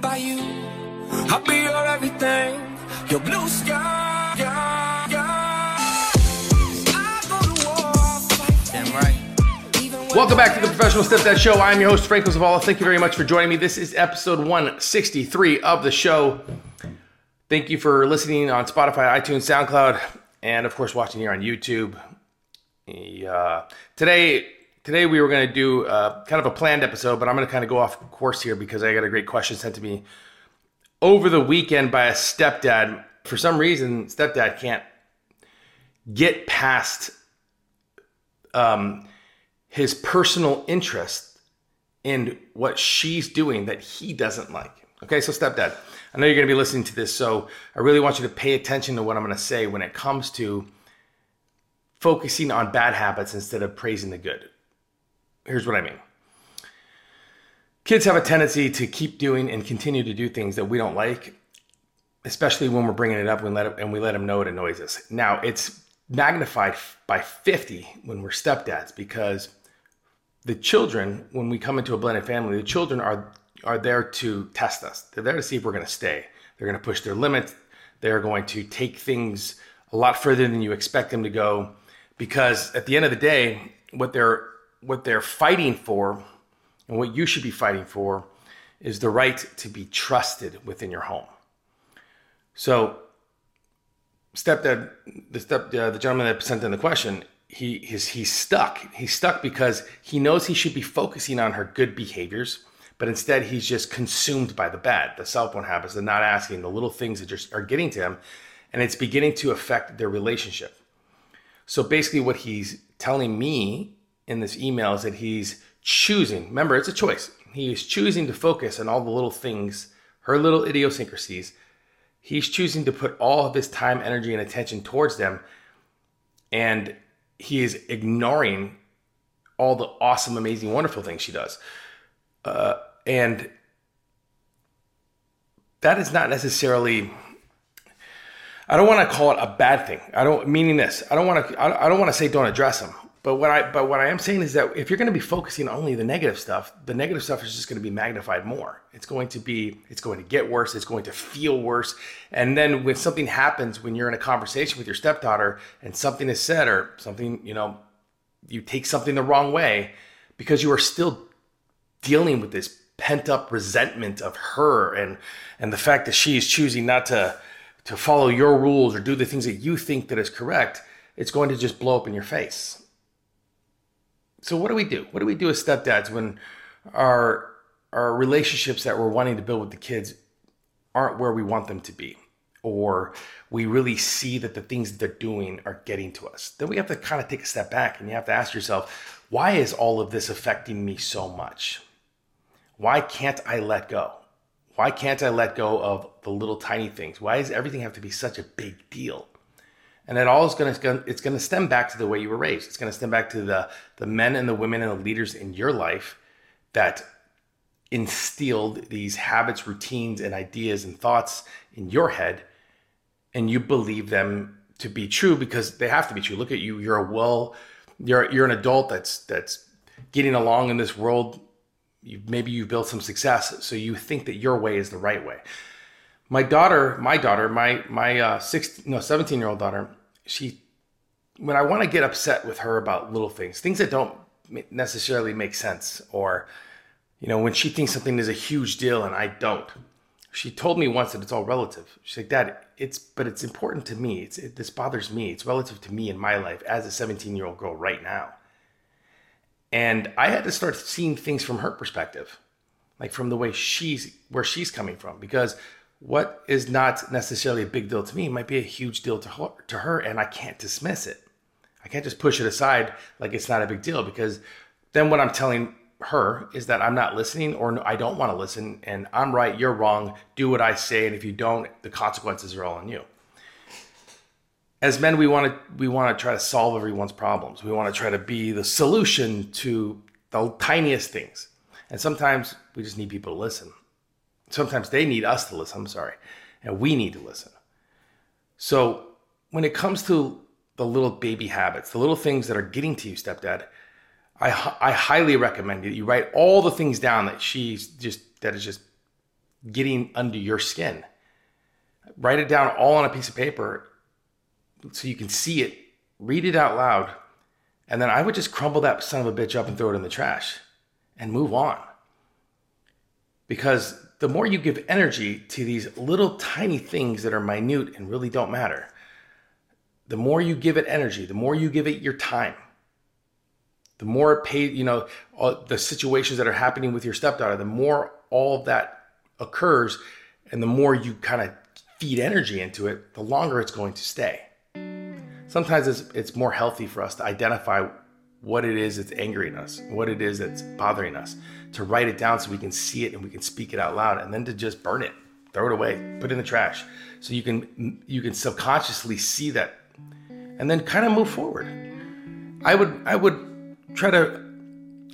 by you. I'll be your everything, your blue sky. yeah, yeah. I go to war, I'll fight Damn right. Welcome back to the Professional Stepdad Show. I'm your host, Franco Zavala. Thank you very much for joining me. This is episode 163 of the show. Thank you for listening on Spotify, iTunes, SoundCloud, and of course, watching here on YouTube. Uh, today, today we were going to do uh, kind of a planned episode, but I'm going to kind of go off course here because I got a great question sent to me over the weekend by a stepdad. For some reason, stepdad can't get past um, his personal interest in what she's doing that he doesn't like. Okay, so stepdad, I know you're going to be listening to this, so I really want you to pay attention to what I'm going to say when it comes to focusing on bad habits instead of praising the good. Here's what I mean. Kids have a tendency to keep doing and continue to do things that we don't like, especially when we're bringing it up and, let and we let them know it annoys us. Now, it's magnified by 50 when we're stepdads because the children, when we come into a blended family, the children are are there to test us. They're there to see if we're going to stay. They're going to push their limits. They're going to take things a lot further than you expect them to go, because at the end of the day, what they're what they're fighting for, and what you should be fighting for, is the right to be trusted within your home. So, stepdad, the step, uh, the gentleman that sent in the question, he is he's stuck. He's stuck because he knows he should be focusing on her good behaviors, but instead he's just consumed by the bad, the cell phone habits, the not asking, the little things that just are getting to him, and it's beginning to affect their relationship. So basically, what he's telling me in this email is that he's choosing. Remember, it's a choice. He is choosing to focus on all the little things, her little idiosyncrasies. He's choosing to put all of his time, energy, and attention towards them, and he is ignoring all the awesome, amazing, wonderful things she does. Uh, and that is not necessarily I don't want to call it a bad thing. I don't meaning this. I don't want to. I don't want to say don't address them. But what I but what I am saying is that if you're going to be focusing only the negative stuff, the negative stuff is just going to be magnified more. It's going to be. It's going to get worse. It's going to feel worse. And then when something happens, when you're in a conversation with your stepdaughter and something is said or something, you know, you take something the wrong way because you are still dealing with this pent up resentment of her and and the fact that she is choosing not to to follow your rules or do the things that you think that is correct, it's going to just blow up in your face. So what do we do? What do we do as stepdads when our our relationships that we're wanting to build with the kids aren't where we want them to be? Or we really see that the things that they're doing are getting to us. Then we have to kind of take a step back and you have to ask yourself, why is all of this affecting me so much? Why can't I let go? Why can't I let go of the little tiny things? Why does everything have to be such a big deal? And it all is going to it's going to stem back to the way you were raised. It's going to stem back to the the men and the women and the leaders in your life that instilled these habits, routines, and ideas and thoughts in your head, and you believe them to be true because they have to be true. Look at you. You're a well. You're you're an adult that's that's getting along in this world you, maybe you've built some success, so you think that your way is the right way. My daughter, my daughter, my my uh, six no seventeen year old daughter, she when I want to get upset with her about little things, things that don't necessarily make sense, or you know when she thinks something is a huge deal and I don't. She told me once that it's all relative. She's like, Dad, it's but it's important to me. It's it, this bothers me. It's relative to me in my life as a 17 year old girl right now. And I had to start seeing things from her perspective, like from the way she's where she's coming from, because what is not necessarily a big deal to me might be a huge deal to her, to her, and I can't dismiss it. I can't just push it aside like it's not a big deal because then what I'm telling her is that I'm not listening or I don't want to listen and I'm right, you're wrong, do what I say and if you don't the consequences are all on you. As men we want to we want to try to solve everyone's problems. We want to try to be the solution to the tiniest things. And sometimes we just need people to listen sometimes they need us to listen i'm sorry and we need to listen so when it comes to the little baby habits the little things that are getting to you stepdad i i highly recommend that you write all the things down that she's just that is just getting under your skin. Write it down all on a piece of paper so you can see it, read it out loud, and then I would just crumble that son of a bitch up and throw it in the trash and move on. Because the more you give energy to these little tiny things that are minute and really don't matter, the more you give it energy, the more you give it your time, the more it paid, you know, the situations that are happening with your stepdaughter, the more all of that occurs and the more you kind of feed energy into it, the longer it's going to stay. Sometimes it's, it's more healthy for us to identify what it is that's angering us, what it is that's bothering us, to write it down so we can see it and we can speak it out loud, and then to just burn it, throw it away, put it in the trash, so you can you can subconsciously see that, and then kind of move forward. I would I would try to.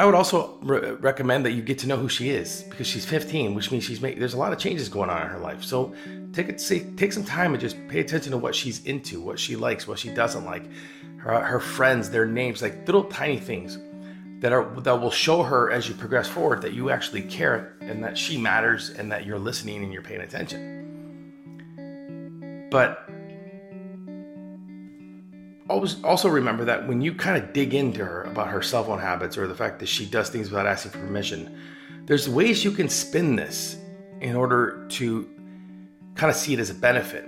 I would also re- recommend that you get to know who she is because she's 15, which means she's. There's a lot of changes going on in her life, so take it. Take some time and just pay attention to what she's into, what she likes, what she doesn't like her, her friends, their names, like little tiny things that are that will show her as you progress forward that you actually care and that she matters and that you're listening and you're paying attention. But always also remember that when you kind of dig into her about her cell phone habits or the fact that she does things without asking for permission, there's ways you can spin this in order to kind of see it as a benefit,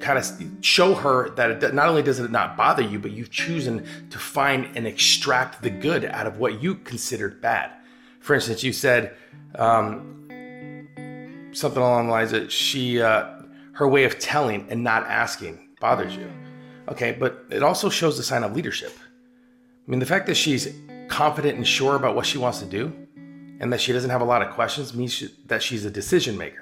kind of show her that it, not only does it not bother you, but you've chosen to find and extract the good out of what you considered bad. For instance, you said um, something along the lines that she, uh, her way of telling and not asking bothers you. Okay, but it also shows the sign of leadership. I mean, the fact that she's confident and sure about what she wants to do and that she doesn't have a lot of questions means she, that she's a decision maker.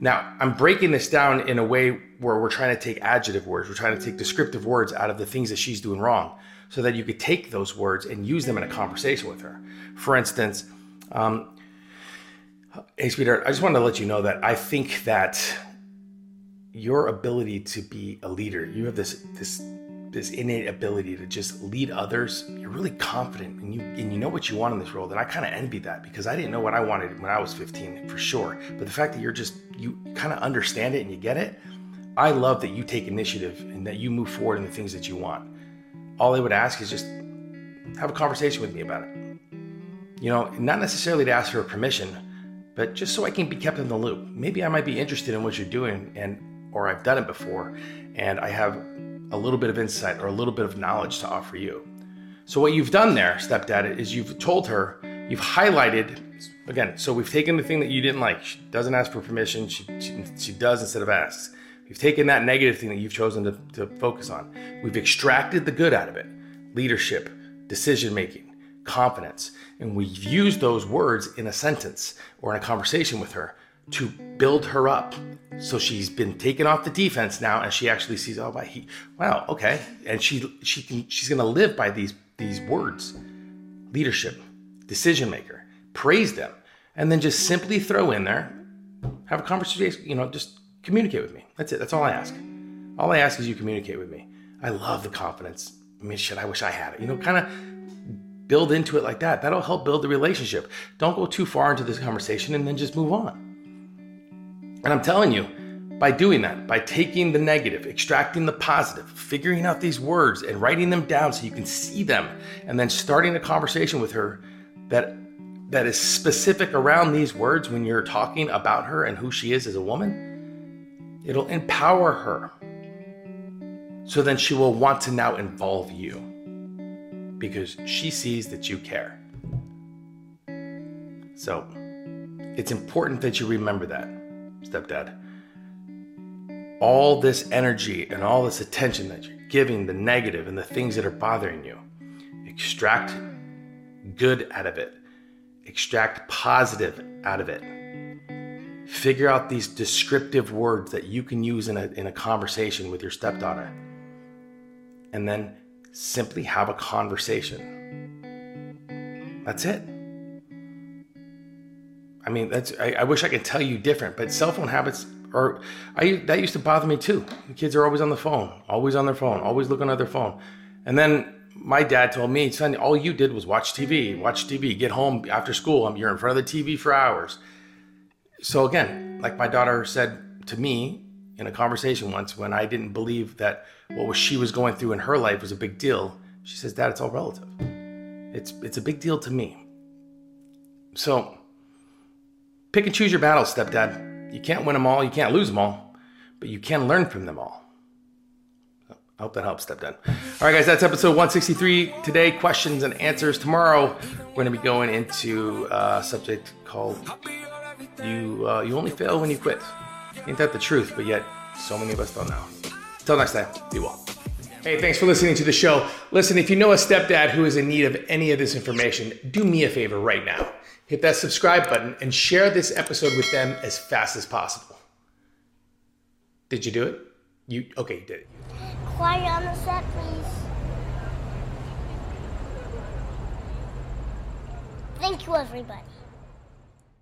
Now, I'm breaking this down in a way where we're trying to take adjective words, we're trying to take descriptive words out of the things that she's doing wrong so that you could take those words and use them in a conversation with her. For instance, um, hey, sweetheart, I just wanted to let you know that I think that your ability to be a leader, you have this this this innate ability to just lead others. You're really confident and you and you know what you want in this role. And I kind of envy that because I didn't know what I wanted when I was 15 for sure. But the fact that you're just you kind of understand it and you get it, I love that you take initiative and that you move forward in the things that you want. All I would ask is just have a conversation with me about it. You know, not necessarily to ask for permission, but just so I can be kept in the loop. Maybe I might be interested in what you're doing and or I've done it before and I have a little bit of insight or a little bit of knowledge to offer you. So, what you've done there, stepdad, is you've told her, you've highlighted, again, so we've taken the thing that you didn't like. She doesn't ask for permission, she, she, she does instead of asks. We've taken that negative thing that you've chosen to, to focus on. We've extracted the good out of it leadership, decision making, confidence. And we've used those words in a sentence or in a conversation with her to build her up. So she's been taken off the defense now, and she actually sees, oh, my, he, wow, okay, and she she can she's gonna live by these these words, leadership, decision maker, praise them, and then just simply throw in there, have a conversation, you know, just communicate with me. That's it. That's all I ask. All I ask is you communicate with me. I love the confidence. I mean, shit, I wish I had it. You know, kind of build into it like that. That'll help build the relationship. Don't go too far into this conversation and then just move on. And I'm telling you, by doing that, by taking the negative, extracting the positive, figuring out these words and writing them down so you can see them, and then starting a conversation with her that that is specific around these words when you're talking about her and who she is as a woman, it'll empower her. So then she will want to now involve you because she sees that you care. So it's important that you remember that stepdad. All this energy and all this attention that you're giving the negative and the things that are bothering you, extract good out of it, extract positive out of it. Figure out these descriptive words that you can use in a, in a conversation with your stepdaughter. And then simply have a conversation. That's it. I mean, that's I, I, wish I could tell you different, but cell phone habits are I that used to bother me too. The kids are always on the phone, always on their phone, always looking at their phone. And then my dad told me, son, all you did was watch TV, watch TV, get home after school, um, you're in front of the TV for hours. So again, like my daughter said to me in a conversation once when I didn't believe that what she was going through in her life was a big deal, she says, "Dad, it's all relative. It's it's a big deal to me." So pick and choose your battles, stepdad. You can't win them all, you can't lose them all, but you can learn from them all. I hope that helps, stepdad. All right, guys, that's episode 163. Today, questions and answers. Tomorrow, we're going to be going into a subject called "You uh, You Only Fail When You Quit." Ain't that the truth? But yet, so many of us don't know. Till next time, be well. Hey, thanks for listening to the show. Listen, if you know a stepdad who is in need of any of this information, do me a favor right now. Hit that subscribe button and share this episode with them as fast as possible. Did you do it? You okay? You did it. Quiet on the set, please. Thank you, everybody.